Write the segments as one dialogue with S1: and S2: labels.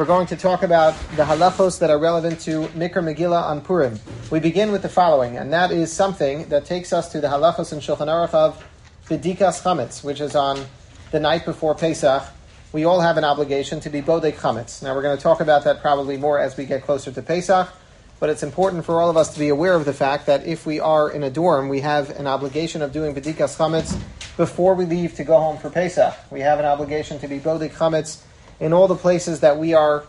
S1: we're going to talk about the halachos that are relevant to Mikra Megillah on Purim. We begin with the following, and that is something that takes us to the halachos in Shulchan Aruch of Bedikas Chametz, which is on the night before Pesach. We all have an obligation to be Bodek Chametz. Now, we're going to talk about that probably more as we get closer to Pesach, but it's important for all of us to be aware of the fact that if we are in a dorm, we have an obligation of doing Bedikas Chametz before we leave to go home for Pesach. We have an obligation to be Bodek Chametz in all the places that we are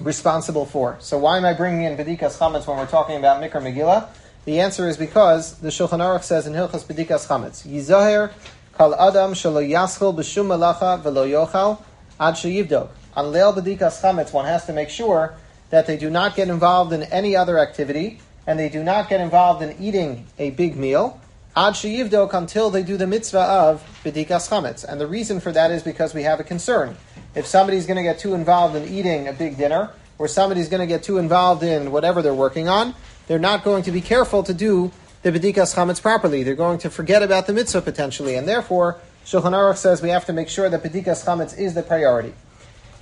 S1: responsible for. So why am I bringing in Bedikas Chametz when we're talking about Mikra Megillah? The answer is because the Shulchan Aruch says in Hilchas Bedikas Chametz, Yizaher kal adam shelo yaschel b'shum malacha v'lo yochal ad sheyivdok. On Leil Bedikas Chametz, one has to make sure that they do not get involved in any other activity, and they do not get involved in eating a big meal, ad sheyivdok until they do the mitzvah of Bedikas Chametz. And the reason for that is because we have a concern if somebody's going to get too involved in eating a big dinner, or somebody's going to get too involved in whatever they're working on, they're not going to be careful to do the bedikas chametz properly. They're going to forget about the mitzvah potentially, and therefore Shulchan Aruch says we have to make sure that bedikas chametz is the priority.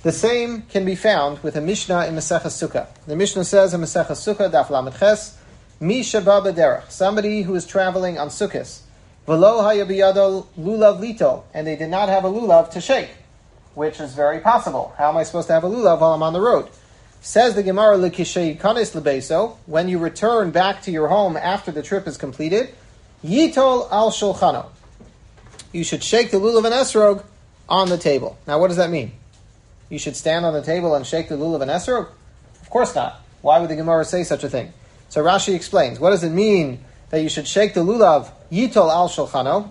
S1: The same can be found with a Mishnah in Maseches Sukkah. The Mishnah says in Maseches Sukkah, Daf Lamed Ches, Mi Shabba somebody who is traveling on Sukkot, V'lo hayabiyado lulav lito, and they did not have a lulav to shake which is very possible. How am I supposed to have a lulav while I'm on the road? Says the Gemara lekishei kanes lebeso. When you return back to your home after the trip is completed, yitol al shulchano. You should shake the lulav and esrog on the table. Now, what does that mean? You should stand on the table and shake the lulav and esrog? Of course not. Why would the Gemara say such a thing? So Rashi explains. What does it mean that you should shake the lulav yitol al shulchano?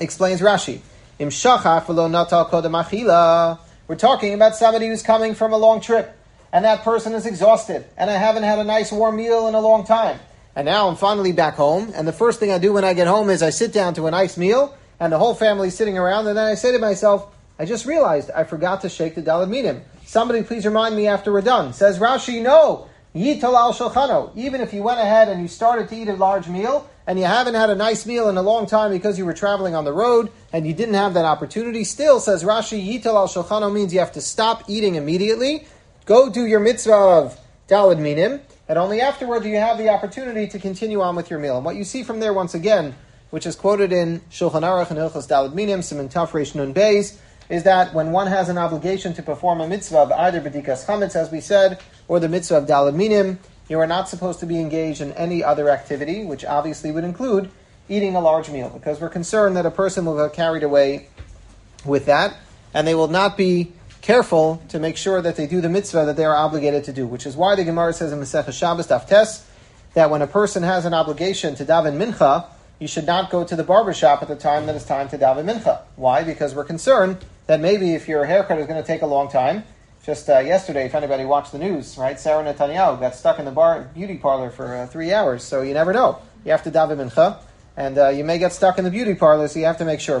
S1: Explains Rashi. Im shachach v'lo natal achila. We're talking about somebody who's coming from a long trip, and that person is exhausted, and I haven't had a nice warm meal in a long time. And now I'm finally back home, and the first thing I do when I get home is I sit down to a nice meal, and the whole family's sitting around, and then I say to myself, I just realized I forgot to shake the dalad minim. Somebody please remind me after we're done. Says Rashi, no. Al. Even if you went ahead and you started to eat a large meal, and you haven't had a nice meal in a long time because you were traveling on the road and you didn't have that opportunity, still, says Rashi, Yital al Shulchano means you have to stop eating immediately, go do your mitzvah of Dalad Minim, and only afterward do you have the opportunity to continue on with your meal. And what you see from there, once again, which is quoted in Shulchan Aruch and Hilchos Dalad Minim, Siman Taf Reish Nun Beis, is that when one has an obligation to perform a mitzvah of either Bedikas Chametz, as we said, or the mitzvah of Dalad Minim, you are not supposed to be engaged in any other activity, which obviously would include eating a large meal, because we're concerned that a person will get carried away with that, and they will not be careful to make sure that they do the mitzvah that they are obligated to do, which is why the Gemara says in Masechah Shabbos Daf that when a person has an obligation to daven mincha, you should not go to the barber shop at the time that it's time to daven mincha. Why? Because we're concerned that maybe if your haircut is going to take a long time, just uh, yesterday, if anybody watched the news, right, Sarah Netanyahu got stuck in the bar beauty parlor for uh, three hours. So you never know. You have to daven mincha, and uh, you may get stuck in the beauty parlor. So you have to make sure.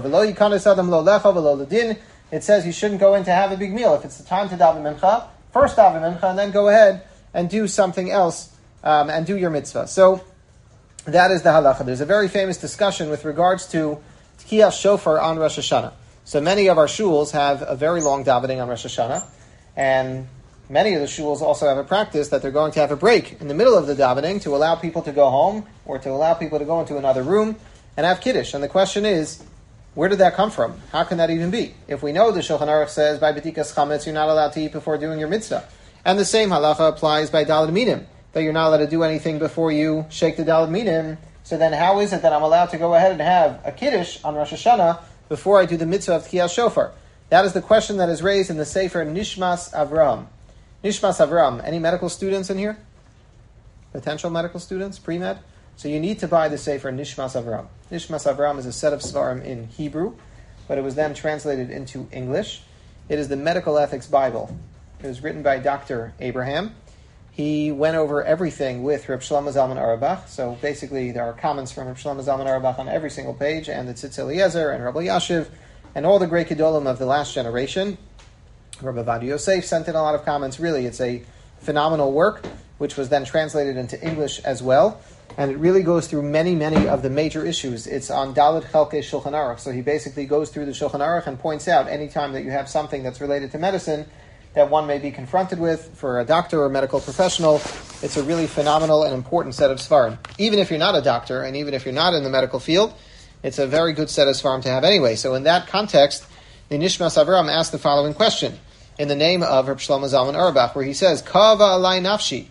S1: It says you shouldn't go in to have a big meal. If it's the time to daven mincha, first daven mincha, and then go ahead and do something else um, and do your mitzvah. So that is the halacha. There's a very famous discussion with regards to tkiyah shofar on Rosh Hashanah. So many of our shuls have a very long davening on Rosh Hashanah. And many of the shuls also have a practice that they're going to have a break in the middle of the davening to allow people to go home or to allow people to go into another room and have kiddush. And the question is, where did that come from? How can that even be? If we know the Shulchan Aruch says by bedikas chametz you're not allowed to eat before doing your mitzvah, and the same halacha applies by dalad minim that you're not allowed to do anything before you shake the dalad minim. So then, how is it that I'm allowed to go ahead and have a kiddush on Rosh Hashanah before I do the mitzvah of Tkiyah Shofar? That is the question that is raised in the Sefer Nishmas Avram. Nishmas Avram. Any medical students in here? Potential medical students? Pre med? So you need to buy the Sefer Nishmas Avram. Nishmas Avram is a set of Svarim in Hebrew, but it was then translated into English. It is the Medical Ethics Bible. It was written by Dr. Abraham. He went over everything with Reb Shlomo Zalman Auerbach. So basically, there are comments from Reb Shlomo Zalman Auerbach on every single page, and the Tzitz Eliezer and Rav Elyashiv and all the great Gedolim of the last generation. Rav Ovadia Yosef sent in a lot of comments. Really, it's a phenomenal work, which was then translated into English as well. And it really goes through many, many of the major issues. It's on Dalit Chelke Shulchan Aruch. So he basically goes through the Shulchan Aruch and points out anytime that you have something that's related to medicine, that one may be confronted with for a doctor or medical professional. It's a really phenomenal and important set of svarim. Even if you're not a doctor and even if you're not in the medical field, it's a very good set of svarim to have anyway. So in that context, the Nishmas Avram asked the following question in the name of Reb Shlomo Zalman Auerbach, where he says, Kava alai nafshi.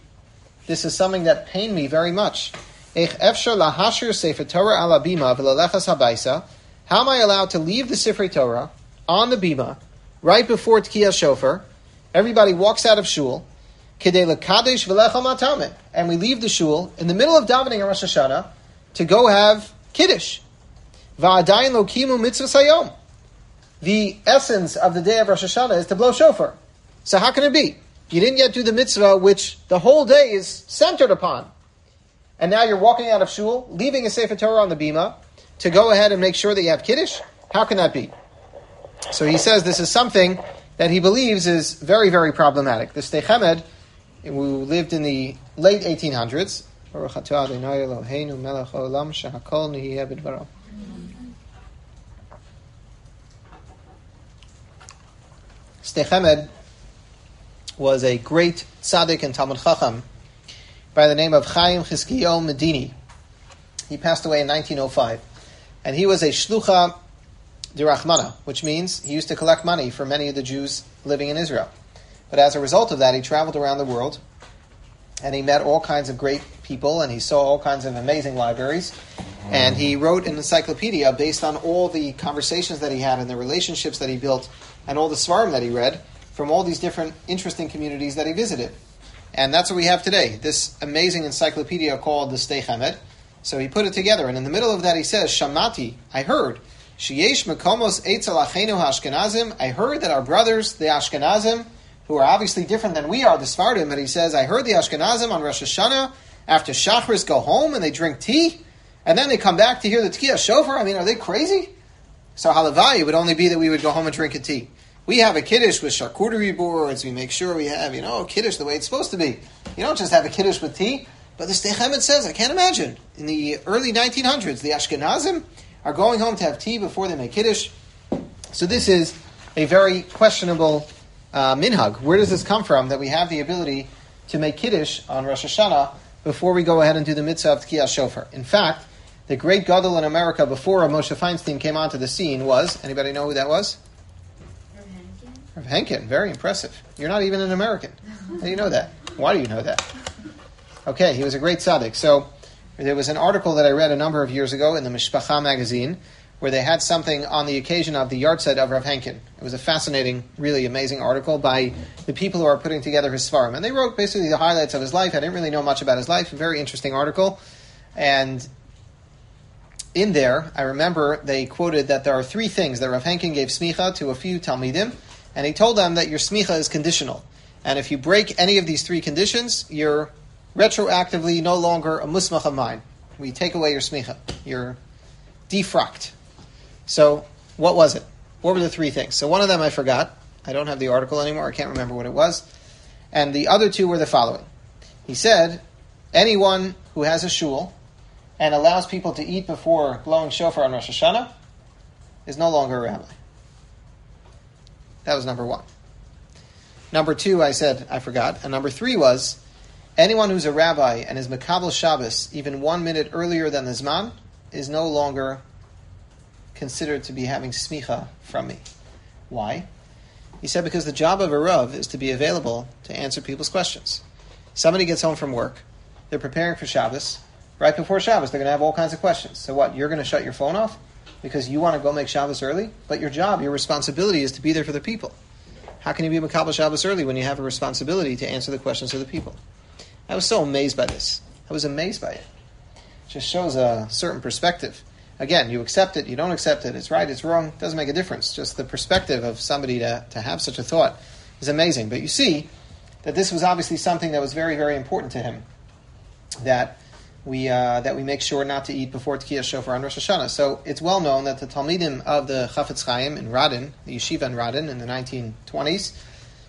S1: This is something that pained me very much. Ech Efsha Lahashir Sefatora ala Bhima Vlalafa Sabaisa. How am I allowed to leave the Sifrei Torah on the bima right before Tkiyah Shofar? Everybody walks out of shul, and we leave the shul in the middle of davening on Rosh Hashanah to go have kiddush. The essence of the day of Rosh Hashanah is to blow shofar. So how can it be? You didn't yet do the mitzvah which the whole day is centered upon and now you're walking out of shul, leaving a Sefer Torah on the bima to go ahead and make sure that you have Kiddush? How can that be? So he says this is something that he believes is very, very problematic. The Sdei who lived in the late 1800s, Sdei Chemed was a great tzaddik and Talmud Chacham by the name of Chaim Chizkiyo Medini. He passed away in 1905. And he was a shlucha dirachmana, which means he used to collect money for many of the Jews living in Israel. But as a result of that, he traveled around the world and he met all kinds of great people and he saw all kinds of amazing libraries. And he wrote an encyclopedia based on all the conversations that he had and the relationships that he built and all the svarim that he read from all these different interesting communities that he visited. And that's what we have today, this amazing encyclopedia called the Sdei Chemed. So he put it together, and in the middle of that he says, Shamati, I heard, Sheyesh Mekomos Eitzel Achenu Ashkenazim, I heard that our brothers, the Ashkenazim, who are obviously different than we are, the Sfardim, but he says, I heard the Ashkenazim on Rosh Hashanah, after Shachris go home and they drink tea, and then they come back to hear the Tkiyah Shofar. I mean, are they crazy? So Halavai would only be that we would go home and drink a tea. We have a kiddush with charcuterie boards. We make sure we have, you know, kiddush the way it's supposed to be. You don't just have a kiddush with tea. But the Sdei Chemed says, I can't imagine. In the early 1900s, the Ashkenazim are going home to have tea before they make kiddush. So this is a very questionable uh, minhag. Where does this come from that we have the ability to make kiddush on Rosh Hashanah before we go ahead and do the mitzvah of Tkiyah Shofar? In fact, the great gadol in America before Moshe Feinstein came onto the scene was, anybody know who that was? Rav Henkin, very impressive. You're not even an American. How do you know that? Why do you know that? Okay, he was a great tzaddik. So there was an article that I read a number of years ago in the Mishpacha magazine where they had something on the occasion of the yahrzeit of Rav Henkin. It was a fascinating, really amazing article by the people who are putting together his svarim. And they wrote basically the highlights of his life. I didn't really know much about his life. A very interesting article. And in there, I remember they quoted that there are three things that Rav Henkin gave smicha to a few Talmidim and he told them that your smicha is conditional. And if you break any of these three conditions, you're retroactively no longer a musmach of mine. We take away your smicha. You're defrocked. So, what was it? What were the three things? So, one of them I forgot. I don't have the article anymore. I can't remember what it was. And the other two were the following. He said, anyone who has a shul and allows people to eat before blowing shofar on Rosh Hashanah is no longer a rabbi. That was number one. Number two, I said I forgot. And number three was anyone who's a rabbi and is Makabal Shabbos even one minute earlier than the Zman is no longer considered to be having smicha from me. Why? He said because the job of a Rav is to be available to answer people's questions. Somebody gets home from work, they're preparing for Shabbos. Right before Shabbos, they're going to have all kinds of questions. So what? You're going to shut your phone off? because you want to go make Shabbos early, but your job, your responsibility is to be there for the people. How can you be Makabal Shabbos early when you have a responsibility to answer the questions of the people? I was so amazed by this. I was amazed by it. It just shows a certain perspective. Again, you accept it, you don't accept it, it's right, it's wrong, it doesn't make a difference. Just the perspective of somebody to, to have such a thought is amazing. But you see that this was obviously something that was very, very important to him. That we uh, that we make sure not to eat before Tkiyah Shofar on Rosh Hashanah. So it's well known that the Talmidim of the Chafetz Chaim in Radin, the yeshiva in Radin in the 1920s,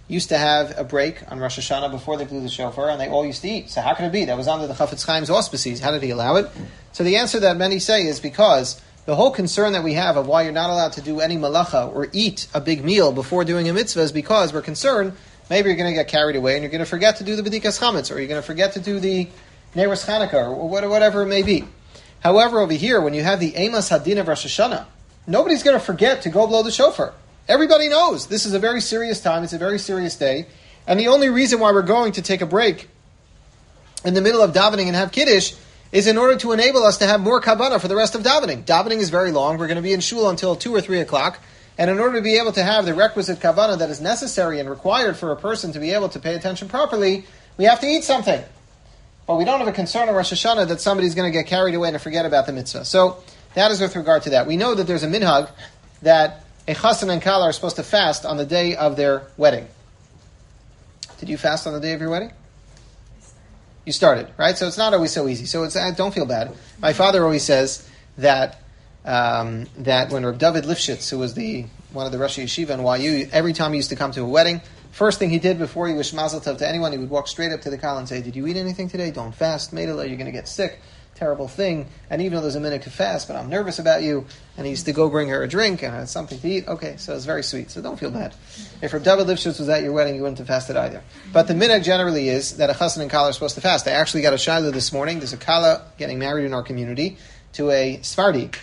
S1: used to have a break on Rosh Hashanah before they blew the shofar, and they all used to eat. So how could it be? That was under the Chafetz Chaim's auspices. How did he allow it? So the answer that many say is because the whole concern that we have of why you're not allowed to do any malacha or eat a big meal before doing a mitzvah is because we're concerned Maybe you're going to get carried away and you're going to forget to do the Bedikas Chametz, or you're going to forget to do the Neros Chanukah, or whatever it may be. However, over here, when you have the Eimas Hadin of Rosh Hashanah, nobody's going to forget to go blow the shofar. Everybody knows this is a very serious time, it's a very serious day, and the only reason why we're going to take a break in the middle of davening and have Kiddush is in order to enable us to have more kavanah for the rest of davening. Davening is very long. We're going to be in shul until 2 or 3 o'clock. And in order to be able to have the requisite kavanah that is necessary and required for a person to be able to pay attention properly, we have to eat something. But we don't have a concern on Rosh Hashanah that somebody's going to get carried away and forget about the mitzvah. So that is with regard to that. We know that there's a minhag that a chassan and kala are supposed to fast on the day of their wedding. Did you fast on the day of your wedding? You started, right? So it's not always so easy. So it's, uh, don't feel bad. My father always says that um, that when Rav David Lifshitz, who was the one of the Rosh Yeshiva in YU, every time he used to come to a wedding, first thing he did before he wished Mazel Tov to anyone, he would walk straight up to the kala and say, "Did you eat anything today? Don't fast, Medela, you're going to get sick." Terrible thing. And even though there's a minute to fast, but I'm nervous about you. And he used to go bring her a drink and something to eat. Okay, so it's very sweet. So don't feel bad. If Reb David Lifshitz was at your wedding, you wouldn't have fasted either. But the minute generally is that a chassan and kala are supposed to fast. I actually got a shaila this morning. There's a kala getting married in our community to a Sfardi.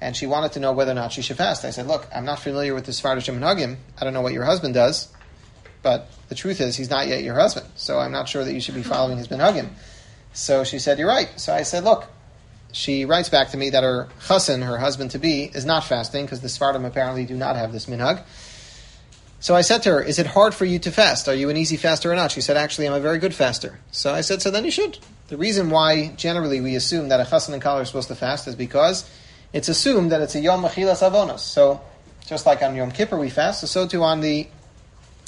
S1: And she wanted to know whether or not she should fast. I said, look, I'm not familiar with the Sfardish Minhagim. I don't know what your husband does. But the truth is, he's not yet your husband. So I'm not sure that you should be following his Minhagim. So she said, You're right. So I said, Look, she writes back to me that her chassan, her husband to be, is not fasting because the Sfardim apparently do not have this minhag. So I said to her, Is it hard for you to fast? Are you an easy faster or not? She said, Actually, I'm a very good faster. So I said, So then you should. The reason why generally we assume that a chassan and kala are supposed to fast is because it's assumed that it's a Yom Machilas Avonos. So just like on Yom Kippur we fast, so too on the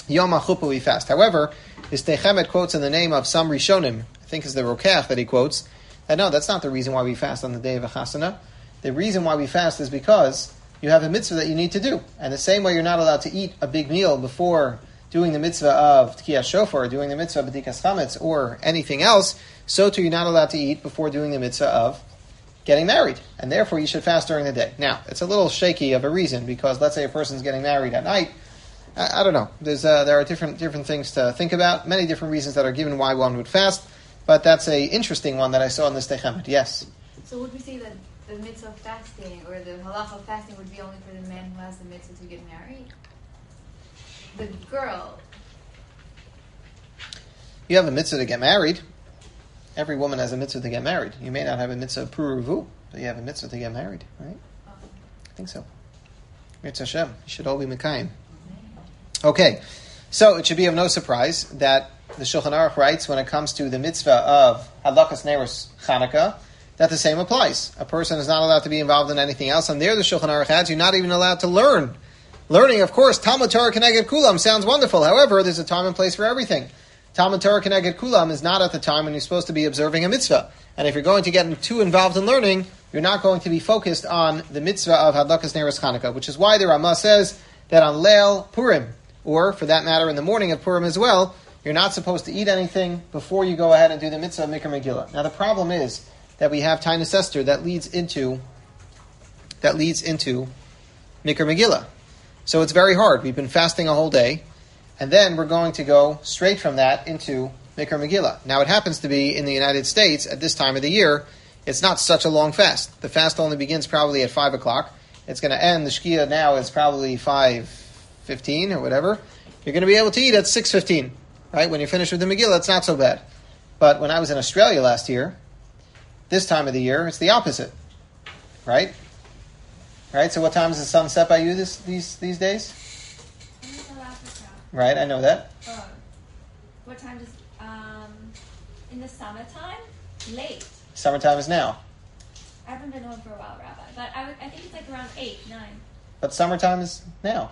S1: Yom HaChuppah we fast. However, this Techemet quotes in the name of some Rishonim, think is the Rokach that he quotes, and no, that's not the reason why we fast on the day of a chasana. The reason why we fast is because you have a mitzvah that you need to do. And the same way you're not allowed to eat a big meal before doing the mitzvah of Tkiyah Shofar, doing the mitzvah of B'dikas Chametz, or anything else, so too you're not allowed to eat before doing the mitzvah of getting married. And therefore you should fast during the day. Now, it's a little shaky of a reason, because let's say a person's getting married at night, I, I don't know. There's, uh, there are different, different things to think about, many different reasons that are given why one would fast. But that's a interesting one that I saw in this Techemet. Yes.
S2: So would we say that the mitzvah of fasting or the halacha of fasting would be only for the man who has the mitzvah to get married? The girl.
S1: You have a mitzvah to get married. Every woman has a mitzvah to get married. You may not have a mitzvah pru urvu, but you have a mitzvah to get married, right? Um, I think so. Mitzvah Hashem. You should all be Mekayim. Okay. So it should be of no surprise that the Shulchan Aruch writes when it comes to the mitzvah of Hadlakas Neros Chanukah, that the same applies. A person is not allowed to be involved in anything else, and there the Shulchan Aruch adds, you're not even allowed to learn. Learning, of course, Talmud Torah Keneged Kulam sounds wonderful. However, there's a time and place for everything. Talmud Torah Keneged Kulam is not at the time when you're supposed to be observing a mitzvah. And if you're going to get too involved in learning, you're not going to be focused on the mitzvah of Hadlakas Neros Chanukah, which is why the Ramah says that on Leil Purim, or for that matter in the morning of Purim as well, you're not supposed to eat anything before you go ahead and do the mitzvah of Mikra Megillah. Now the problem is that we have Taanis Esther that leads into that leads into Mikra Megillah. So it's very hard. We've been fasting a whole day, and then we're going to go straight from that into Mikra Megillah. Now it happens to be in the United States at this time of the year, it's not such a long fast. The fast only begins probably at five o'clock. It's going to end. The Shkia now is probably five fifteen or whatever. You're going to be able to eat at six fifteen right? When you're finished with the Megillah, it's not so bad. But when I was in Australia last year, this time of the year, it's the opposite, right? Right. So what time is the sun set by you this, these these days? Right, I know that.
S2: Oh. What time does um, in the summertime? Late.
S1: Summertime is now.
S2: I haven't been home for a while, Rabbi, but I, I think it's like around eight, nine.
S1: But summertime is now.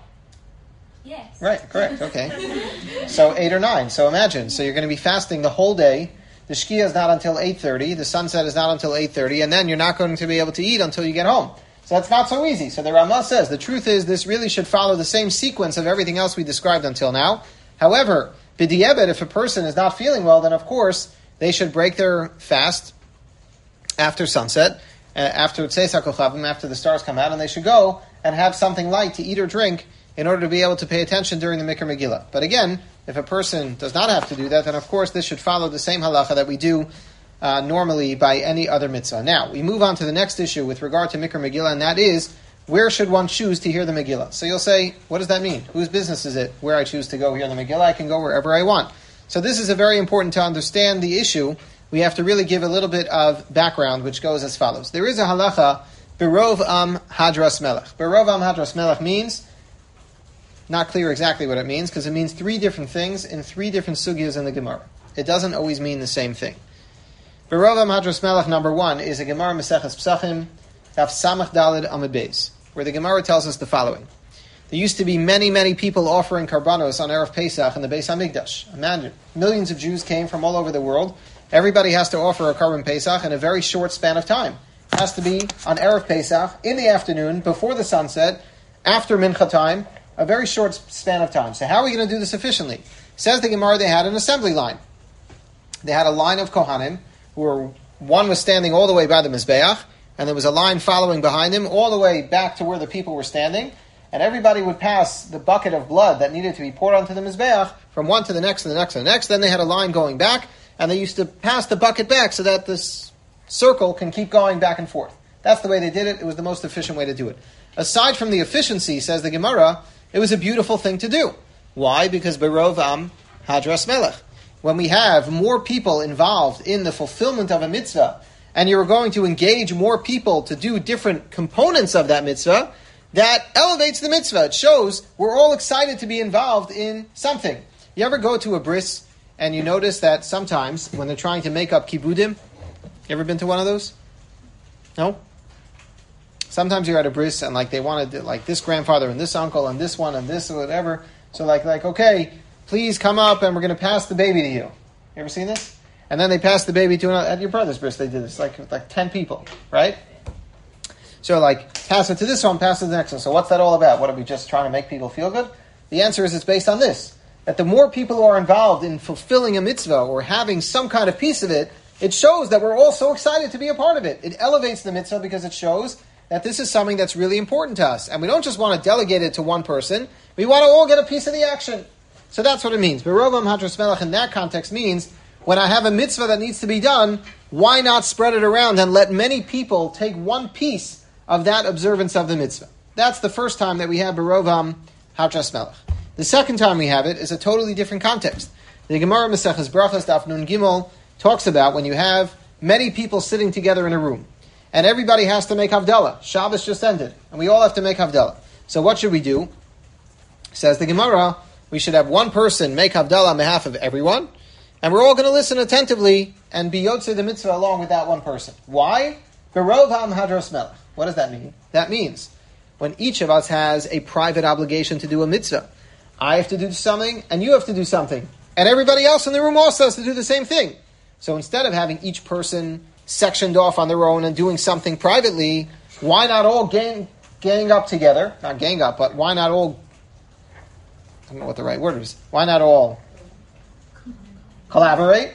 S2: Yes.
S1: Right, correct, okay. so eight or nine. So imagine. So you're going to be fasting the whole day. The Shkia is not until 8.30. The sunset is not until 8.30. And then you're not going to be able to eat until you get home. So that's not so easy. So the Ramah says, the truth is this really should follow the same sequence of everything else we described until now. However, b'di'ebed, if a person is not feeling well, then of course they should break their fast after sunset, after uh, after after the stars come out, and they should go and have something light to eat or drink in order to be able to pay attention during the Mikra Megillah. But again, If a person does not have to do that, then of course this should follow the same halacha that we do uh, normally by any other mitzvah. Now, we move on to the next issue with regard to Mikra Megillah, and that is where should one choose to hear the Megillah? So you'll say, what does that mean? Whose business is it where I choose to go hear the Megillah? I can go wherever I want. So this is a very important to understand the issue. We have to really give a little bit of background, which goes as follows. There is a halacha, Berov Am Hadras Melech. Berov Am Hadras Melech means, not clear exactly what it means, because it means three different things in three different sugyas in the Gemara. It doesn't always mean the same thing. Berov Am Hadras Melech number one is a Gemara Maseches Psachim, Daf Samach Dalid Amid Beis, where the Gemara tells us the following. There used to be many, many people offering karbanos on Erev Pesach in the Beis Hamikdash. Imagine, millions of Jews came from all over the world. Everybody has to offer a korban Pesach in a very short span of time. It has to be on Erev Pesach, in the afternoon, before the sunset, after Mincha time, a very short span of time. So how are we going to do this efficiently? Says the Gemara they had an assembly line. They had a line of Kohanim, who were, one was standing all the way by the Mizbeach, and there was a line following behind him all the way back to where the people were standing, and everybody would pass the bucket of blood that needed to be poured onto the Mizbeach from one to the next to the next to the next. Then they had a line going back, and they used to pass the bucket back so that this circle can keep going back and forth. That's the way they did it. It was the most efficient way to do it. Aside from the efficiency, says the Gemara, it was a beautiful thing to do. Why? Because Berov Am Hadras Melech when we have more people involved in the fulfillment of a mitzvah, and you're going to engage more people to do different components of that mitzvah, that elevates the mitzvah. It shows we're all excited to be involved in something. You ever go to a bris and you notice that sometimes when they're trying to make up kibudim, you ever been to one of those? No? Sometimes you're at a bris and like they wanted like this grandfather and this uncle and this one and this or whatever. So like like okay, please come up and we're to pass the baby to you. You ever seen this? And then they pass the baby to another, at your brother's bris. They did this like like ten people, right? So like pass it to this one, pass it to the next one. So what's that all about? What are we just trying to make people feel good? The answer is it's based on this: that the more people who are involved in fulfilling a mitzvah or having some kind of piece of it, it shows that we're all so excited to be a part of it. It elevates the mitzvah because it shows that this is something that's really important to us, and we don't just want to delegate it to one person. We want to all get a piece of the action. So that's what it means. Berovam Hadras Melech in that context means when I have a mitzvah that needs to be done, why not spread it around and let many people take one piece of that observance of the mitzvah? That's the first time that we have Berovam Hadras Melech. The second time we have it is a totally different context. The Gemara Maseches Brachas Daf Nun Gimel talks about when you have many people sitting together in a room, and everybody has to make Havdalah. Shabbos just ended, and we all have to make Havdalah. So what should we do? Says the Gemara, we should have one person make Havdalah on behalf of everyone, and we're all going to listen attentively and be Yotze the mitzvah along with that one person. Why? Berov Am Hadras Melech. What does that mean? That means when each of us has a private obligation to do a mitzvah. I have to do something, and you have to do something. And everybody else in the room also has to do the same thing. So instead of having each person sectioned off on their own and doing something privately, why not all gang, gang up together? Not gang up, but why not all I don't know what the right word is. Why not all collaborate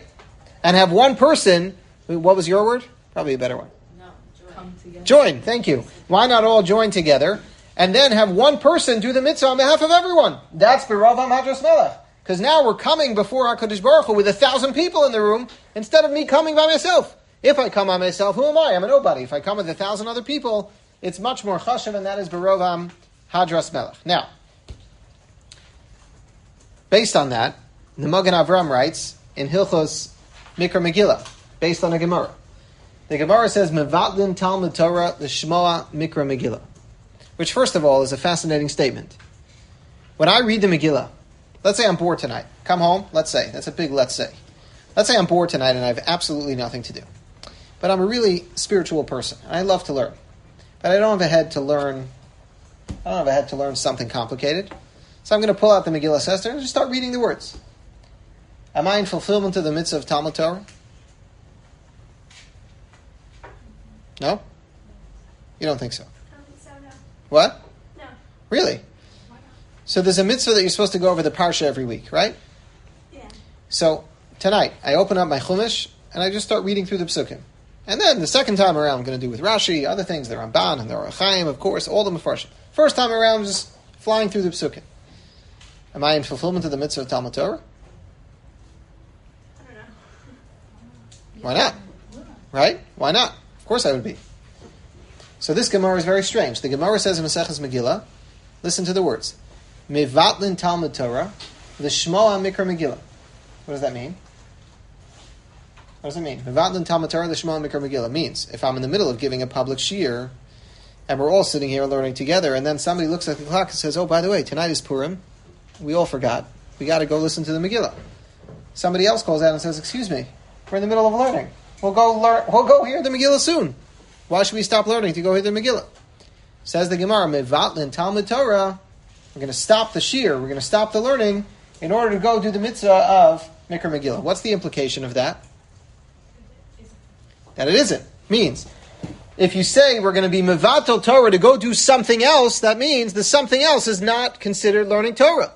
S1: and have one person? What was your word? Probably a better one.
S3: No, join. Together.
S1: Join. Thank you. Why not all join together and then have one person do the mitzvah on behalf of everyone? That's Biravam Hadras Melech. Because now we're coming before HaKadosh Baruch Hu with a thousand people in the room instead of me coming by myself. If I come by myself, who am I? I'm a nobody. If I come with a thousand other people, it's much more chashav, and that is Barovam Hadras Melech. Now, Based on that, the Magen Avram writes in Hilchos Mikra Megillah, based on a Gemara. The Gemara says, Mevatlin Talmud Torah Shmoa Mikra Megillah, which, first of all, is a fascinating statement. When I read the Megillah, let's say I'm bored tonight. Come home, let's say. That's a big let's say. Let's say I'm bored tonight and I have absolutely nothing to do. But I'm a really spiritual person. I love to learn. But I don't have a head to learn I don't have a head to learn something complicated. So I'm going to pull out the Megillah Esther and just start reading the words. Am I in fulfillment of the mitzvah of Talmud Torah? No? You don't think so?
S4: I don't think so, no.
S1: What?
S4: No.
S1: Really? So there's a mitzvah that you're supposed to go over the parsha every week, right?
S4: Yeah.
S1: So tonight, I open up my Chumash and I just start reading through the psukim. And then the second time around, I'm going to do with Rashi, other things, the Ramban and the Ohr HaChaim, of course, all the Mefarshim. First time around, I'm just flying through the psukim. Am I in fulfillment of the mitzvah of Talmud Torah? Why not? Right? Why not? Of course I would be. So this Gemara is very strange. The Gemara says in Maseches Megillah, listen to the words, Mevatlin Talmud Torah, the Shmoa Mikra Megillah. What does that mean? What does it mean? Mevatlin Talmud Torah, the Shmoa Mikra Megillah means if I'm in the middle of giving a public shiur, and we're all sitting here learning together, and then somebody looks at the clock and says, "Oh, by the way, tonight is Purim. We all forgot. We got to go listen to the Megillah." Somebody else calls out and says, "Excuse me, we're in the middle of learning. We'll go learn. We'll go hear the Megillah soon. Why should we stop learning to go hear the Megillah?" Says the Gemara, "Mevatlin Talmud Torah." We're going to stop the shiur. We're going to stop the learning in order to go do the mitzvah of Mikra Megillah. What's the implication of that? That it isn't. Means if you say we're going to be mevatel Torah to go do something else, that means the something else is not considered learning Torah.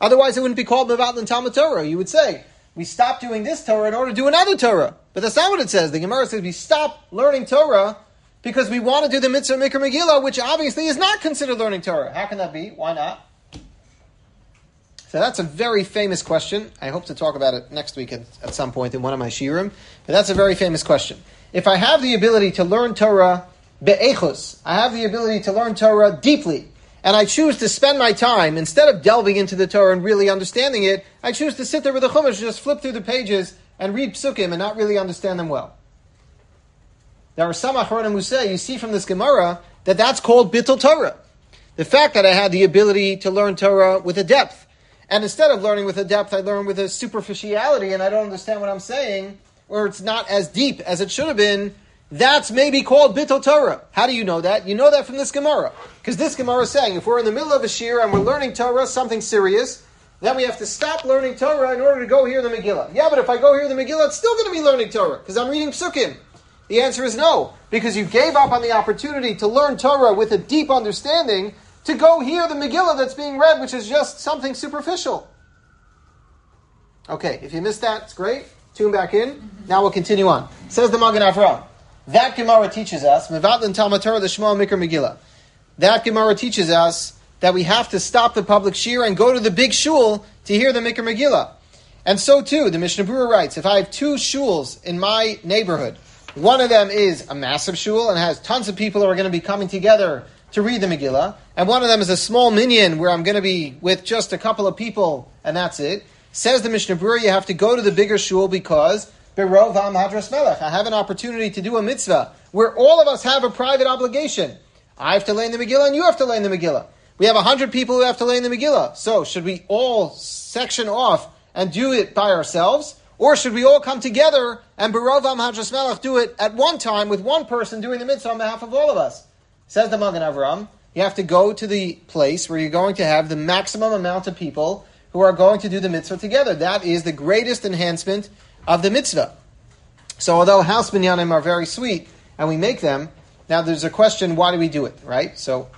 S1: Otherwise, it wouldn't be called mevatel Talmud Torah. You would say we stop doing this Torah in order to do another Torah. But that's not what it says. The Gemara says we stop learning Torah because we want to do the mitzvah Mikra Megillah, which obviously is not considered learning Torah. How can that be? Why not? So that's a very famous question. I hope to talk about it next week at, at some point in one of my shiurim. But that's a very famous question. If I have the ability to learn Torah be'echus, I have the ability to learn Torah deeply, and I choose to spend my time, instead of delving into the Torah and really understanding it, I choose to sit there with the Chumash, just flip through the pages and read psukim and not really understand them well. There are some Achronim who say, you see from this Gemara, that that's called Bittul Torah. The fact that I had the ability to learn Torah with a depth, and instead of learning with a depth, I learn with a superficiality and I don't understand what I'm saying, or it's not as deep as it should have been, that's maybe called Bittul Torah. How do you know that? You know that from this Gemara. Because this Gemara is saying if we're in the middle of a shiur and we're learning Torah, something serious, then we have to stop learning Torah in order to go hear the Megillah. Yeah, but if I go hear the Megillah, it's still going to be learning Torah because I'm reading Psukim. The answer is no, because you gave up on the opportunity to learn Torah with a deep understanding to go hear the Megillah that's being read, which is just something superficial. Okay, if you missed that, it's great. Tune back in. Now we'll continue on. Says the Magen Avraham. That Gemara teaches us, Mevatlin Talmud Torah the Shema Mikra Megillah. That Gemara teaches us that we have to stop the public shiur and go to the big shul to hear the Mikra Megillah. And so too, the Mishnah Berurah writes, if I have two shuls in my neighborhood, one of them is a massive shul and has tons of people who are going to be coming together to read the Megillah, and one of them is a small minyan where I'm going to be with just a couple of people and that's it. Says the Mishnah Berurah, you have to go to the bigger shul because Berov Melech. I have an opportunity to do a mitzvah where all of us have a private obligation. I have to lay in the Megillah and you have to lay in the Megillah. We have a hundred people who have to lay in the Megillah. So should we all section off and do it by ourselves? Or should we all come together and Berov Am Hadras Melech do it at one time with one person doing the mitzvah on behalf of all of us? Says the Magen Avram, you have to go to the place where you're going to have the maximum amount of people who are going to do the mitzvah together. That is the greatest enhancement of the mitzvah. So although house minyanim are very sweet, and we make them, now there's a question, why do we do it, right? So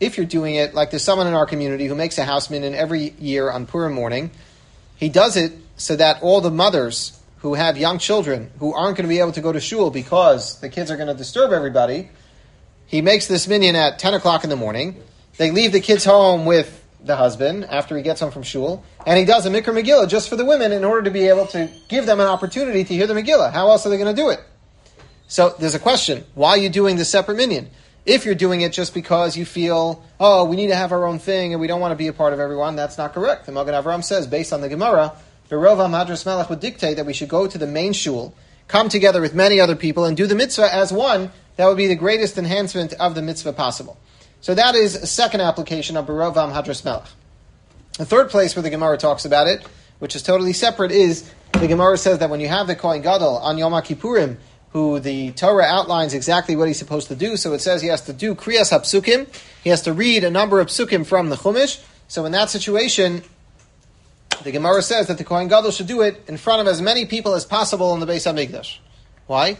S1: if you're doing it, like there's someone in our community who makes a house minyan every year on Purim morning, he does it so that all the mothers who have young children who aren't going to be able to go to shul because the kids are going to disturb everybody, he makes this minyan at 10 o'clock in the morning. They leave the kids home with the husband after he gets home from shul, and he does a mikra megillah just for the women in order to be able to give them an opportunity to hear the megillah. How else are they going to do it? So there's a question: Why are you doing the separate minyan? If you're doing it just because you feel, oh, we need to have our own thing and we don't want to be a part of everyone, that's not correct. The Magen Avraham says, based on the Gemara, the Rov Am Hadras Melech would dictate that we should go to the main shul, come together with many other people, and do the mitzvah as one. That would be the greatest enhancement of the mitzvah possible. So that is a second application of Barovam Hadras Melech. The third place where the Gemara talks about it, which is totally separate, is the Gemara says that when you have the Kohen Gadol on Yom Kippurim, who the Torah outlines exactly what he's supposed to do. So it says he has to do Kriyas HaPsukim. He has to read a number of Psukim from the Chumash. So in that situation, the Gemara says that the Kohen Gadol should do it in front of as many people as possible in the Beis HaMikdash. Why?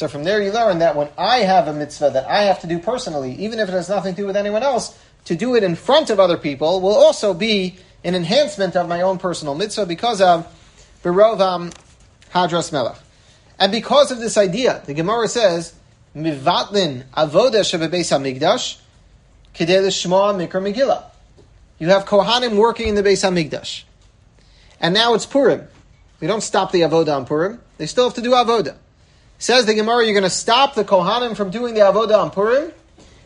S1: So from there you learn that when I have a mitzvah that I have to do personally, even if it has nothing to do with anyone else, to do it in front of other people will also be an enhancement of my own personal mitzvah because of Berovam Hadras Melech. And because of this idea, the Gemara says, Mivatlin avoda shebebeis hamikdash kedei l'shmoa mikra megillah. You have Kohanim working in the Beis Hamikdash. And now it's Purim. We don't stop the Avodah on Purim. They still have to do Avodah. Says the Gemara, you're going to stop the Kohanim from doing the Avodah on Purim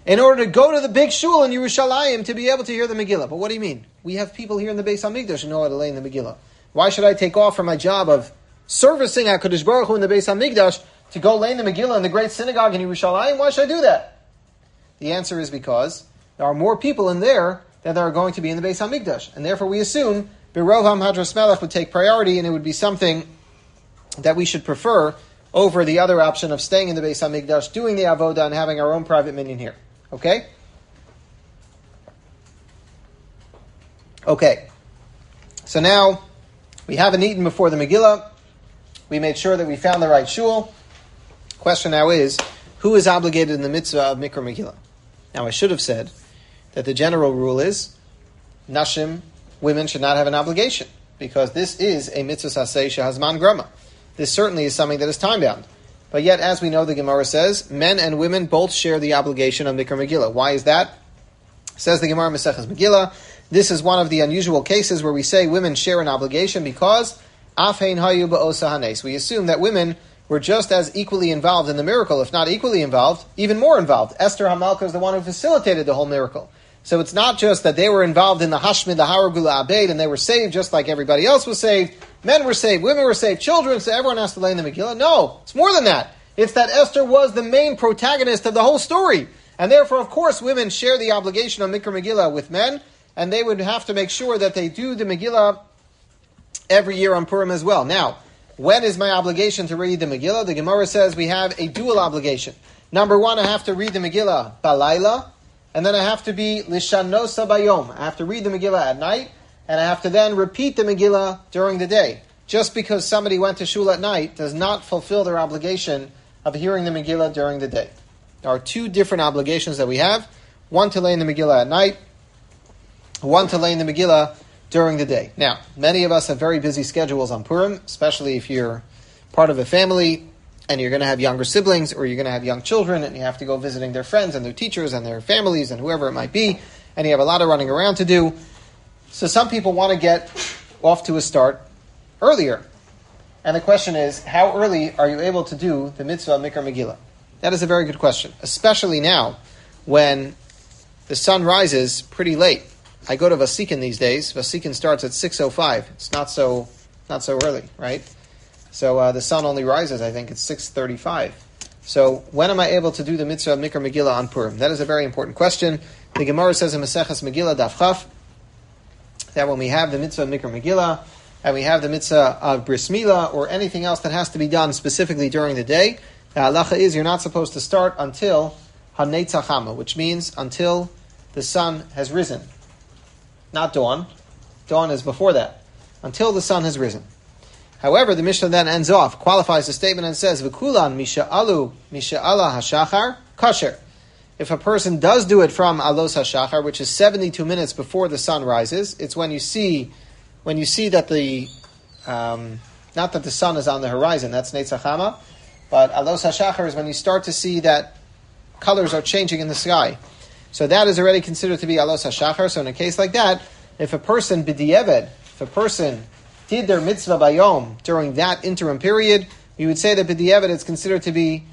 S1: in order to go to the big shul in Yerushalayim to be able to hear the Megillah. But what do you mean? We have people here in the Beis Hamikdash who know how to lay in the Megillah. Why should I take off from my job of servicing HaKadosh Baruch Hu in the Beis Hamikdash to go lay in the Megillah in the great synagogue in Yerushalayim? Why should I do that? The answer is because there are more people in there than there are going to be in the Beis Hamikdash. And therefore we assume Birovam Hadras Melech would take priority and it would be something that we should prefer over the other option of staying in the Beis Hamikdash, doing the avodah, and having our own private minyan here. Okay. Okay. So now we haven't eaten before the Megillah. We made sure that we found the right shul. Question now is, who is obligated in the mitzvah of Mikra Megillah? Now I should have said that the general rule is, Nashim, women should not have an obligation because this is a mitzvas aseh shehazman grama. This certainly is something that is time bound. But yet, as we know, the Gemara says, men and women both share the obligation of Mikra Megillah. Why is that? Says the Gemara Maseches Megillah, this is one of the unusual cases where we say women share an obligation because Afhein Hayu Ba'osa We assume that women were just as equally involved in the miracle, if not equally involved, even more involved. Esther Hamalka is the one who facilitated the whole miracle. So it's not just that they were involved in the Hashmid, the Haragula Abed, and they were saved just like everybody else was saved. Men were saved, women were saved, children, so everyone has to lay in the Megillah. No, it's more than that. It's that Esther was the main protagonist of the whole story. And therefore, of course, women share the obligation of Mikra Megillah with men, and they would have to make sure that they do the Megillah every year on Purim as well. Now, when is my obligation to read the Megillah? The Gemara says we have a dual obligation. Number one, I have to read the Megillah balayla, and then I have to be lishanosa bayom. I have to read the Megillah at night, and I have to then repeat the Megillah during the day. Just because somebody went to shul at night does not fulfill their obligation of hearing the Megillah during the day. There are two different obligations that we have: one to lay in the Megillah at night, one to lay in the Megillah during the day. Now, many of us have very busy schedules on Purim, especially if you're part of a family and you're going to have younger siblings or you're going to have young children and you have to go visiting their friends and their teachers and their families and whoever it might be, and you have a lot of running around to do. So some people want to get off to a start earlier. And the question is, how early are you able to do the mitzvah Mikra Megillah? That is a very good question, especially now when the sun rises pretty late. I go to Vasikin these days. Vasikin starts at 6.05. It's not so, not so early, right? So uh, the sun only rises, I think, at 6.35. So when am I able to do the mitzvah Mikra Megillah on Purim? That is a very important question. The Gemara says in Maseches Megillah Daf Chaf that when we have the mitzvah of Mikra Megillah and we have the mitzvah of Bris Milah or anything else that has to be done specifically during the day, the halacha is you're not supposed to start until Hanetzachama, which means until the sun has risen. Not dawn. Dawn is before that. Until the sun has risen. However, the Mishnah then ends off, qualifies the statement and says, V'kulan misha'alu misha'ala hashachar kasher. If a person does do it from alos hashachar, which is 72 minutes before the sun rises, it's when you see, when you see that the, um, not that the sun is on the horizon, that's Netzachama, but alos hashachar is when you start to see that colors are changing in the sky. So that is already considered to be alos hashachar. So in a case like that, if a person b'di'eved, if a person did their mitzvah bayom during that interim period, we would say that b'di'evet is considered to be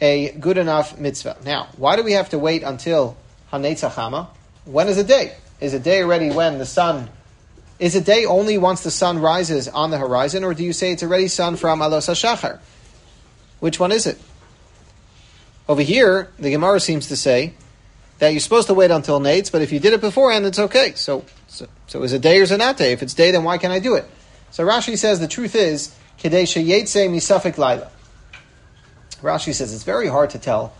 S1: a good enough mitzvah. Now, why do we have to wait until Hanetzachama? When is a day? Is a day already when the sun? Is a day only once the sun rises on the horizon, or do you say it's already sun from Alos HaShachar? Which one is it? Over here, the Gemara seems to say that you're supposed to wait until Nates, but if you did it beforehand, it's okay. So, so, so is it day or is it not day? If it's day, then why can't I do it? So Rashi says the truth is, Kadesha Yetse Misafik Laila. Rashi says it's very hard to tell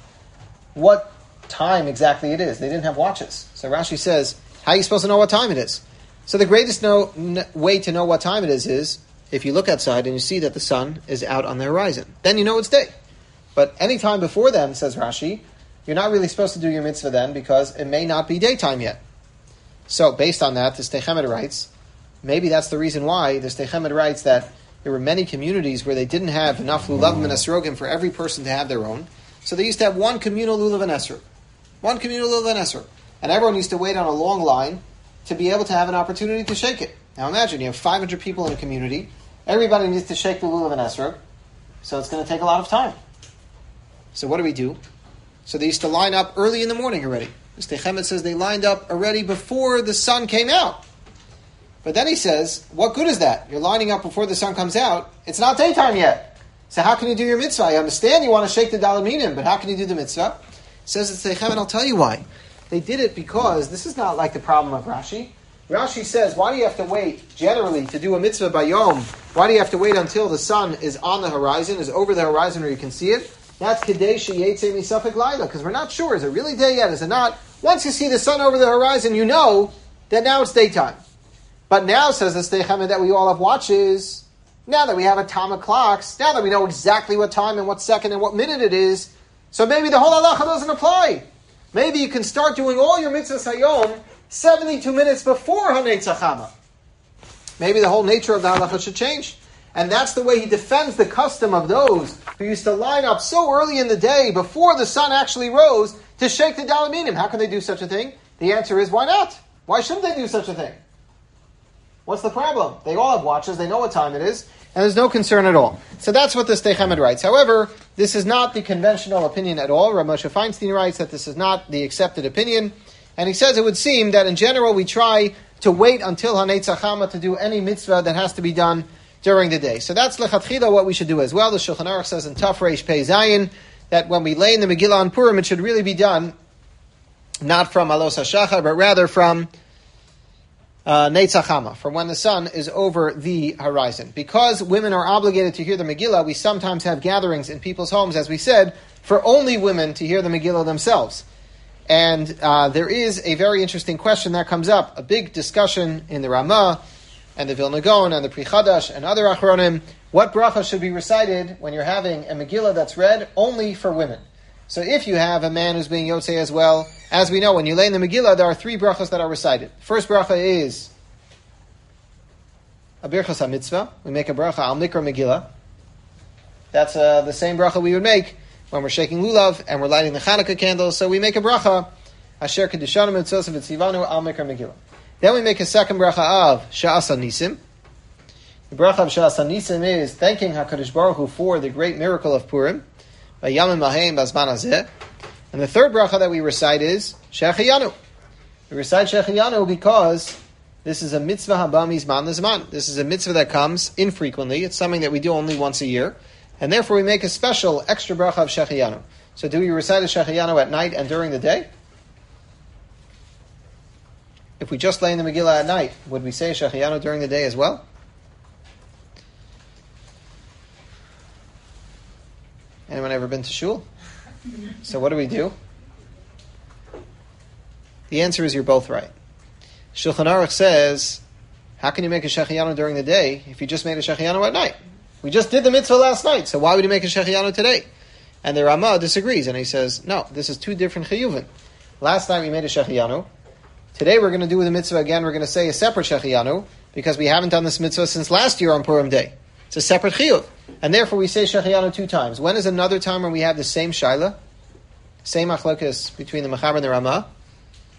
S1: what time exactly it is. They didn't have watches. So Rashi says, how are you supposed to know what time it is? So the greatest no, n- way to know what time it is is if you look outside and you see that the sun is out on the horizon. Then you know it's day. But any time before then, says Rashi, you're not really supposed to do your mitzvah then because it may not be daytime yet. So based on that, the Sdei Chemed writes, Maybe that's the reason why the Sdei Chemed writes that there were many communities where they didn't have enough lulav and esrogim for every person to have their own. So they used to have one communal lulav and esrog. One communal lulav and esrog. And everyone used to wait on a long line to be able to have an opportunity to shake it. Now imagine you have 500 people in a community. Everybody needs to shake the lulav and esrog. So it's going to take a lot of time. So what do we do? So they used to line up early in the morning already. Mr. Chemet says they lined up already before the sun came out. But then he says, what good is that? You're lining up before the sun comes out. It's not daytime yet. So how can you do your mitzvah? I understand you want to shake the daled minim, but how can you do the mitzvah? Says it's Chemet, I'll tell you why. They did it because this is not like the problem of Rashi. Rashi says, why do you have to wait generally to do a mitzvah by Yom? Why do you have to wait until the sun is on the horizon, is over the horizon where you can see it? That's Kadesh Yetze Misafik Laila, because we're not sure. Is it really day yet? Is it not? Once you see the sun over the horizon, you know that now it's daytime. But now, says the Sdei Chemed, that we all have watches, now that we have atomic clocks, now that we know exactly what time and what second and what minute it is, so maybe the whole halacha doesn't apply. Maybe you can start doing all your mitzvahs hayom 72 minutes before Hanetzachama. Maybe the whole nature of the halacha should change. And that's the way he defends the custom of those who used to line up so early in the day before the sun actually rose to shake the daled minim. How can they do such a thing? The answer is why not? Why shouldn't they do such a thing? What's the problem? They all have watches, they know what time it is, and there's no concern at all. So that's what the Sdei Chemed writes. However, this is not the conventional opinion at all. Rav Moshe Feinstein writes that this is not the accepted opinion. And he says it would seem that in general we try to wait until Hanetzachama to do any mitzvah that has to be done during the day. So that's lechatchila what we should do as well. The Shulchan Aruch says in Taf Reish Pei Zayin that when we lay in the Megillah on Purim, it should really be done not from Alos HaShachar, but rather from uh, Neitzachama, from when the sun is over the horizon. Because women are obligated to hear the Megillah, we sometimes have gatherings in people's homes, as we said, for only women to hear the Megillah themselves. And uh, there is a very interesting question that comes up, a big discussion in the Ramah and the Vilna Gaon and the Pri Chadash and other Achronim. What bracha should be recited when you're having a Megillah that's read only for women? So if you have a man who's being Yotzei as well, as we know, when you lay in the Megillah, there are three brachas that are recited. First bracha is a birchas mitzvah. We make a bracha al mikra Megillah. That's uh, the same bracha we would make when we're shaking lulav and we're lighting the Hanukkah candles. So we make a bracha, asher kedushanu mitzvos v'tzivanu al mikra Megillah. Then we make a second bracha of sha'asa nisim. The bracha of sha'asa nisim is thanking Hakadosh Baruch Hu for the great miracle of Purim. And the third bracha that we recite is Shechayanu. We recite Shechayanu because this is a mitzvah habami zman zman. This is a mitzvah that comes infrequently. It's something that we do only once a year. And therefore we make a special extra bracha of Shechayanu. So do we recite a Shechayanu at night and during the day? If we just lay in the Megillah at night, would we say Shechayanu during the day as well? Anyone ever been to shul? So what do we do? The answer is you're both right. Shulchan Aruch says, how can you make a Shechayanu during the day if you just made a Shechayanu at night? We just did the mitzvah last night, so why would you make a Shechayanu today? And the Rama disagrees, and he says, no, this is two different chiyuvin. Last time we made a Shechayanu. Today we're going to do the mitzvah again. We're going to say a separate Shechayanu, because we haven't done this mitzvah since last year on Purim Day. It's a separate chiyuv. And therefore we say Shechayanu two times. When is another time when we have the same Shaila? Same achlokas between the Machaber and the Ramah?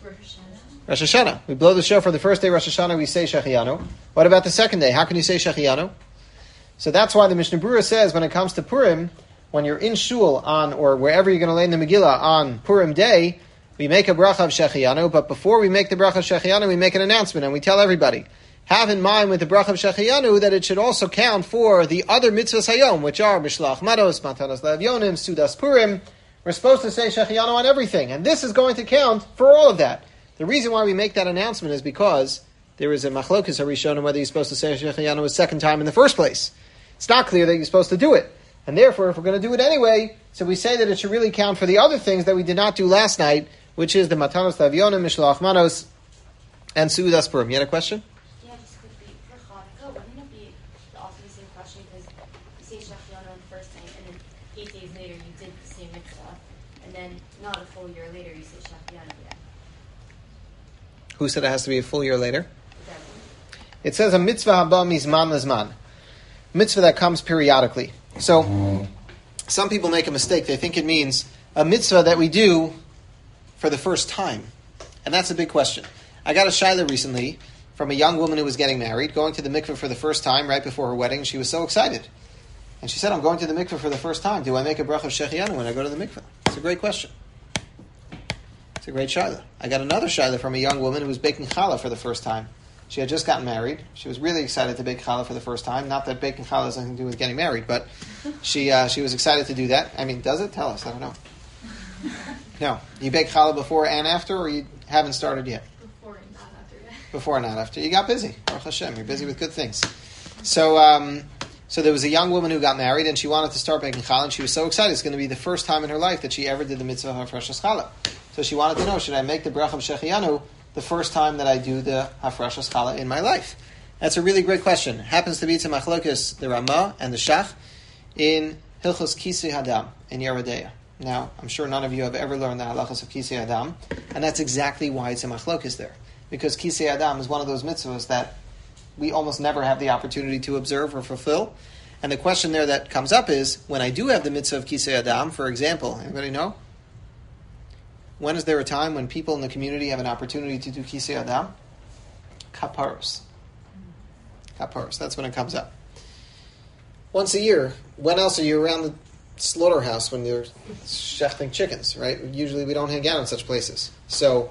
S1: Rosh Hashanah. Rosh Hashanah. We blow the shofar the first day Rosh Hashanah, we say Shechayanu. What about the second day? How can you say Shechayanu? So that's why the Mishnah Berurah says when it comes to Purim, when you're in shul on, or wherever you're going to lay in the Megillah on Purim day, we make a bracha of Shechayanu, but before we make the bracha of Shechayanu, we make an announcement and we tell everybody, have in mind with the bracha of Shechayanu that it should also count for the other mitzvahs hayom, which are Mishlach Manos, Matanas Le'avyonim, Sudas Purim. We're supposed to say Shechayanu on everything, and this is going to count for all of that. The reason why we make that announcement is because there is a machlokas harishonim whether you're supposed to say Shechayanu a second time in the first place. It's not clear that you're supposed to do it. And therefore, if we're going to do it anyway, so we say that it should really count for the other things that we did not do last night, which is the Matanos Tavyonim, Mishlach Manos, and Suudas Purim. You had a question?
S3: Yeah, just quickly. For Hanukkah, wouldn't it be also the same question? Because you say Shechayanu on the first night, and then eight days later you did the same mitzvah, and then not a full year later you say Shechayanu again.
S1: Who said it has to be a full year later? It says a mitzvah haba mizman lizman. Mitzvah that comes periodically. So, some people make a mistake. They think it means a mitzvah that we do for the first time. And that's a big question. I got a shaila recently from a young woman who was getting married, going to the mikveh for the first time right before her wedding. She was so excited. And she said, I'm going to the mikveh for the first time. Do I make a bracha of Shechianu when I go to the mikveh? It's a great question. It's a great shaila. I got another shaila from a young woman who was baking challah for the first time. She had just gotten married. She was really excited to bake challah for the first time. Not that baking challah has anything to do with getting married, but she uh, she was excited to do that. I mean, does it? Tell us. I don't know. No, you bake challah before and after, or you haven't started yet.
S2: Before and not after.
S1: Before and not after. You got busy. Baruch Hashem, you're busy with good things. So, um, so there was a young woman who got married, and she wanted to start baking challah, and she was so excited. It's going to be the first time in her life that she ever did the mitzvah of hafreshas challah. So she wanted to know: Should I make the bracha of shechianu the first time that I do the hafreshas challah in my life? That's a really great question. It happens to be to machlokas the Ramah and the Shach in Hilchos Kisei Hadam in Yoreh Deah. Now, I'm sure none of you have ever learned the halachas of Kisei Adam, and that's exactly why it's a machlokas there. Because Kisei Adam is one of those mitzvahs that we almost never have the opportunity to observe or fulfill. And the question there that comes up is, when I do have the mitzvah of Kisei Adam, for example, anybody know? When is there a time when people in the community have an opportunity to do Kisei Adam? Kaparos. Kaparos. That's when it comes up. Once a year. When else are you around the slaughterhouse when you're shechting chickens, right? Usually we don't hang out in such places. So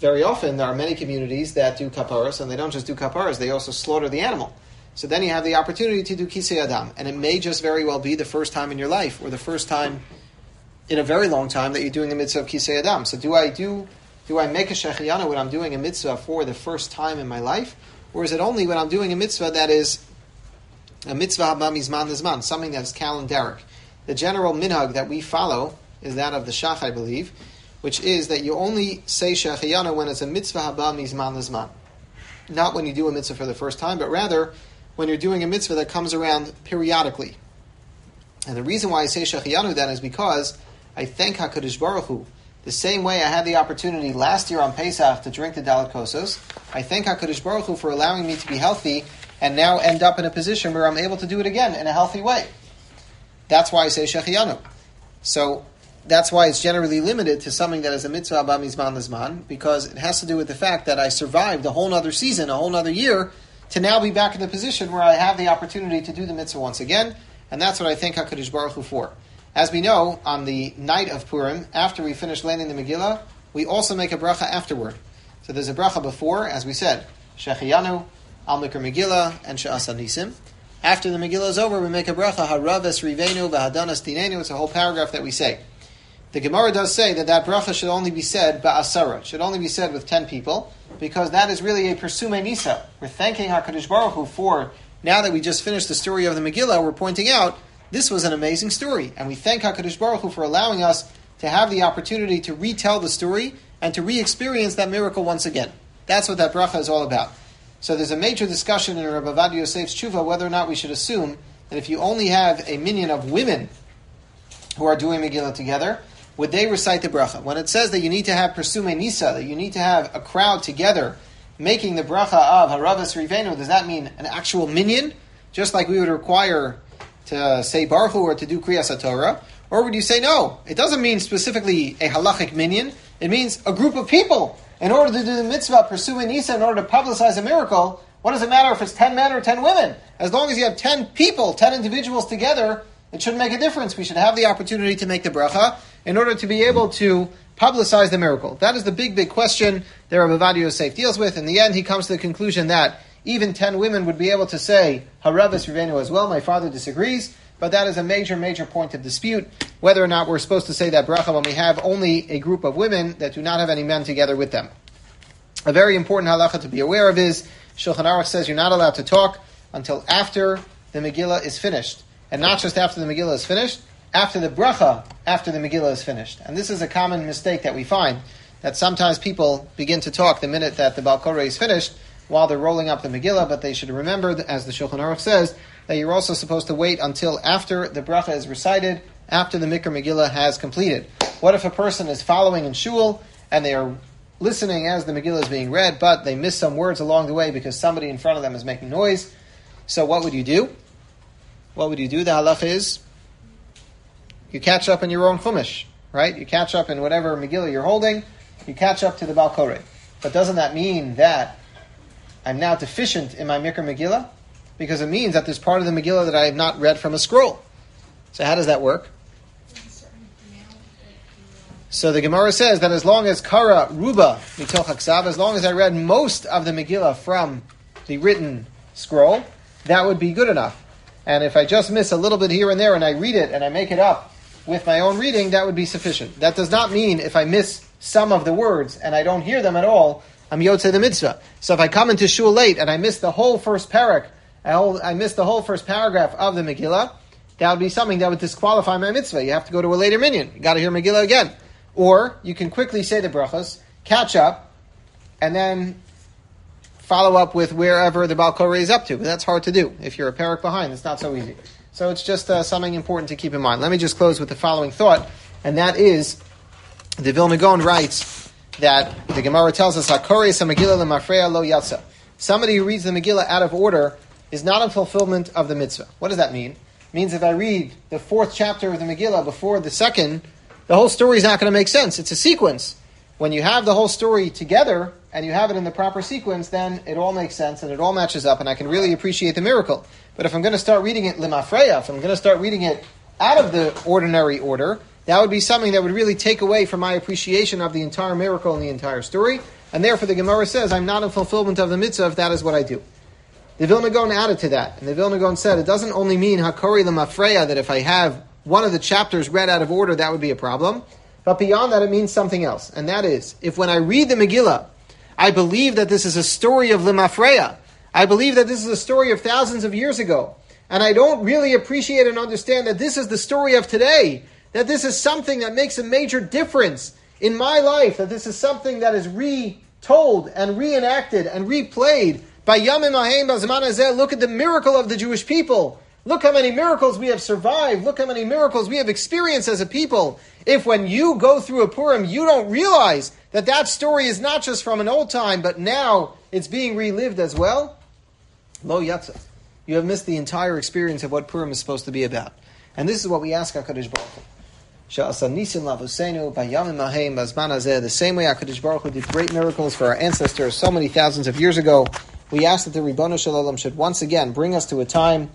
S1: very often there are many communities that do kaparos, and they don't just do kaparos, they also slaughter the animal. So then you have the opportunity to do kisei adam, and it may just very well be the first time in your life, or the first time in a very long time that you're doing a mitzvah of kisei adam. So do I do do I make a shechiyana when I'm doing a mitzvah for the first time in my life, or is it only when I'm doing a mitzvah that is a mitzvah haba mizman lizman, something that's calendaric? The general minhag that we follow is that of the shach, I believe, which is that you only say shechiyana when it's a mitzvah haba mizman lizman, not when you do a mitzvah for the first time, but rather when you're doing a mitzvah that comes around periodically. And the reason why I say shechiyanu then is because I thank Hakadosh Baruch Hu. The same way I had the opportunity last year on Pesach to drink the Daled Kosos, I thank Hakadosh Baruch Hu for allowing me to be healthy and now end up in a position where I'm able to do it again in a healthy way. That's why I say shechiyanu. So that's why it's generally limited to something that is a mitzvah abba mizman lizman, because it has to do with the fact that I survived a whole other season, a whole other year, to now be back in the position where I have the opportunity to do the mitzvah once again, and that's what I thank HaKadosh Baruch Hu for. As we know, on the night of Purim, after we finish learning the Megillah, we also make a bracha afterward. So there's a bracha before, as we said, Shechiyanu, Al Mikra Megillah, and Sha'asa Nisim. After the Megillah is over, we make a bracha, Haraves Rivenu, Vahadanas Tinenu. It's a whole paragraph that we say. The Gemara does say that that bracha should only be said ba'asara, should only be said with ten people, because that is really a pursume nisa. We're thanking HaKadosh Baruch Hu for, now that we just finished the story of the Megillah, we're pointing out, this was an amazing story. And we thank HaKadosh Baruch Hu for allowing us to have the opportunity to retell the story and to re-experience that miracle once again. That's what that bracha is all about. So there's a major discussion in Rabbi Ovadia Yosef's tshuva whether or not we should assume that if you only have a minyan of women who are doing Megillah together, would they recite the bracha? When it says that you need to have Persume Nisa, that you need to have a crowd together making the bracha of Haravas Rivenu, does that mean an actual minyan? Just like we would require to uh, say Baruch Hu or to do Kriyas Torah? Or would you say no? It doesn't mean specifically a halachic minyan. It means a group of people. In order to do the mitzvah, pursue Nisa, in order to publicize a miracle, what does it matter if it's 10 men or 10 women? As long as you have 10 people, 10 individuals together, it shouldn't make a difference. We should have the opportunity to make the bracha in order to be able to publicize the miracle. That is the big, big question that Rabbi Ovadia Yosef deals with. In the end, he comes to the conclusion that even 10 women would be able to say Haravis Rivenu as well. My father disagrees, but that is a major, major point of dispute, whether or not we're supposed to say that bracha when we have only a group of women that do not have any men together with them. A very important halacha to be aware of is Shulchan Aruch says you're not allowed to talk until after the Megillah is finished. And not just after the Megillah is finished, after the bracha, after the Megillah is finished. And this is a common mistake that we find, that sometimes people begin to talk the minute that the Baal Korei is finished, while they're rolling up the Megillah, but they should remember, as the Shulchan Aruch says, that you're also supposed to wait until after the bracha is recited, after the Mikra Megillah has completed. What if a person is following in shul, and they are listening as the Megillah is being read, but they miss some words along the way because somebody in front of them is making noise? So what would you do? What would you do? The halach is you catch up in your own chumash, right? You catch up in whatever Megillah you're holding, you catch up to the Baal Korei. But doesn't that mean that I'm now deficient in my Mikra Megillah? Because it means that there's part of the Megillah that I have not read from a scroll. So how does that work? So the Gemara says that as long as Kara Ruba Mitoch as long as I read most of the Megillah from the written scroll, that would be good enough. And if I just miss a little bit here and there and I read it and I make it up with my own reading, that would be sufficient. That does not mean if I miss some of the words and I don't hear them at all, I'm Yotze the mitzvah. So if I come into shul late and I miss the whole first parak, I miss the whole first paragraph of the Megillah, that would be something that would disqualify my mitzvah. You have to go to a later minyan. You got to hear Megillah again. Or you can quickly say the brachas, catch up, and then follow up with wherever the Baal Korei is up to. But that's hard to do. If you're a parak behind, it's not so easy. So it's just uh, something important to keep in mind. Let me just close with the following thought, and that is the Vilna Gaon writes that the Gemara tells us, Megillah lemafreya lo yatsa. Somebody who reads the Megillah out of order is not in fulfillment of the mitzvah. What does that mean? It means if I read the fourth chapter of the Megillah before the second, the whole story is not going to make sense. It's a sequence. When you have the whole story together and you have it in the proper sequence, then it all makes sense and it all matches up, and I can really appreciate the miracle. But if I'm going to start reading it limafreya, if I'm going to start reading it out of the ordinary order, that would be something that would really take away from my appreciation of the entire miracle and the entire story. And therefore, the Gemara says, I'm not in fulfillment of the mitzvah if that is what I do. The Vilna Gaon added to that, and the Vilna Gaon said, it doesn't only mean Hakori Lamafreya, that if I have one of the chapters read out of order, that would be a problem. But beyond that, it means something else. And that is, if when I read the Megillah, I believe that this is a story of Limafreya, I believe that this is a story of thousands of years ago, and I don't really appreciate and understand that this is the story of today, that this is something that makes a major difference in my life, that this is something that is retold and reenacted and replayed by Yamim Ahem Bazman Look at the miracle of the Jewish people. Look how many miracles we have survived. Look how many miracles we have experienced as a people. If when you go through a Purim, you don't realize that that story is not just from an old time, but now it's being relived as well, lo yatza. You have missed the entire experience of what Purim is supposed to be about. And this is what we ask HaKadosh Baruch Hu. The same way HaKadosh Baruch Hu did great miracles for our ancestors so many thousands of years ago, we ask that the Ribbon Shalom should once again bring us to a time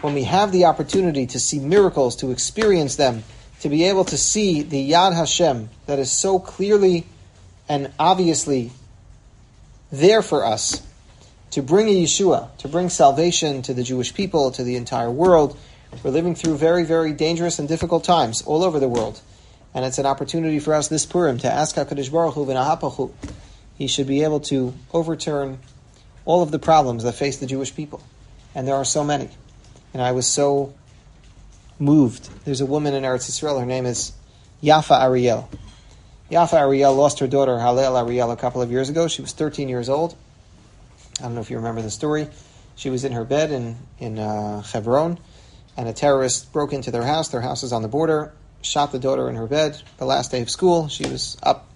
S1: when we have the opportunity to see miracles, to experience them, to be able to see the Yad Hashem that is so clearly and obviously there for us to bring a Yeshua, to bring salvation to the Jewish people, to the entire world. We're living through very, very dangerous and difficult times all over the world. And it's an opportunity for us this Purim to ask HaKadosh Baruch Hu v'nahapachu. He should be able to overturn all of the problems that face the Jewish people. And there are so many and I was so moved. There's a woman in Eretz Yisrael. Her name is Yafa Ariel. Yafa Ariel lost her daughter Halel Ariel a couple of years ago. She was 13 years old. I don't know if you remember the story. She was in her bed in in uh, Hebron, and a terrorist broke into their house. Their house is on the border. Shot the daughter in her bed. The last day of school, she was up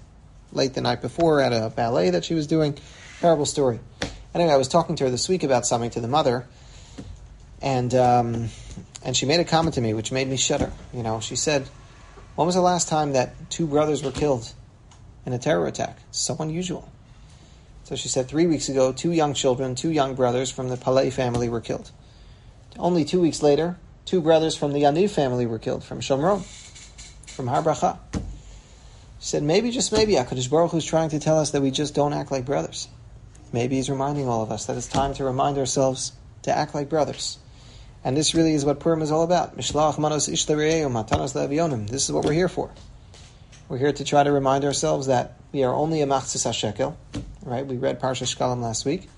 S1: late the night before at a ballet that she was doing. Terrible story. Anyway, I was talking to her this week about something to the mother, and um, and she made a comment to me which made me shudder. You know, she said, "When was the last time that two brothers were killed in a terror attack? So unusual." So she said, three weeks ago, two young children, two young brothers from the Paley family were killed. Only two weeks later, two brothers from the Yaniv family were killed from Shomron, from Har Bracha. She said, maybe, just maybe, HaKadosh Baruch Hu is trying to tell us that we just don't act like brothers. Maybe he's reminding all of us that it's time to remind ourselves to act like brothers. And this really is what Purim is all about. Mishlach manos ish matanos This is what we're here for. We're here to try to remind ourselves that we are only a machzis hashekel. Right? We read Parsha Shkalim last week.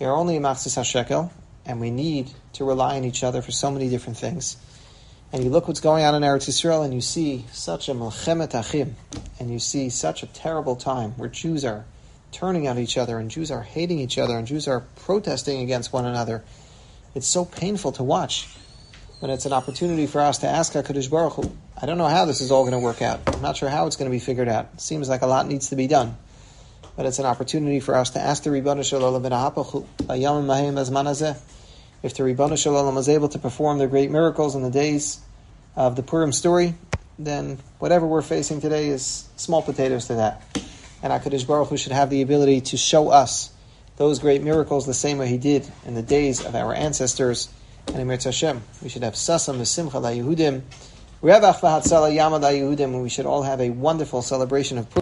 S1: We are only a machzis hashekel, and we need to rely on each other for so many different things. And you look what's going on in Eretz Yisrael, and you see such a melchemet achim, and you see such a terrible time where Jews are turning on each other, and Jews are hating each other, and Jews are protesting against one another it's so painful to watch when it's an opportunity for us to ask HaKadosh Baruch Hu. I don't know how this is all going to work out. I'm not sure how it's going to be figured out. It seems like a lot needs to be done. But it's an opportunity for us to ask the Ribbon Shalom if the Ribbon Shalom was able to perform the great miracles in the days of the Purim story, then whatever we're facing today is small potatoes to that. and HaKadosh Baruch Hu should have the ability to show us those great miracles the same way He did in the days of our ancestors. And Emir Hashem, we should have Sasam V'Simcha La Yehudim, Revach V'Hatzala Yamad La Yehudim, and we should all have a wonderful celebration of Purim.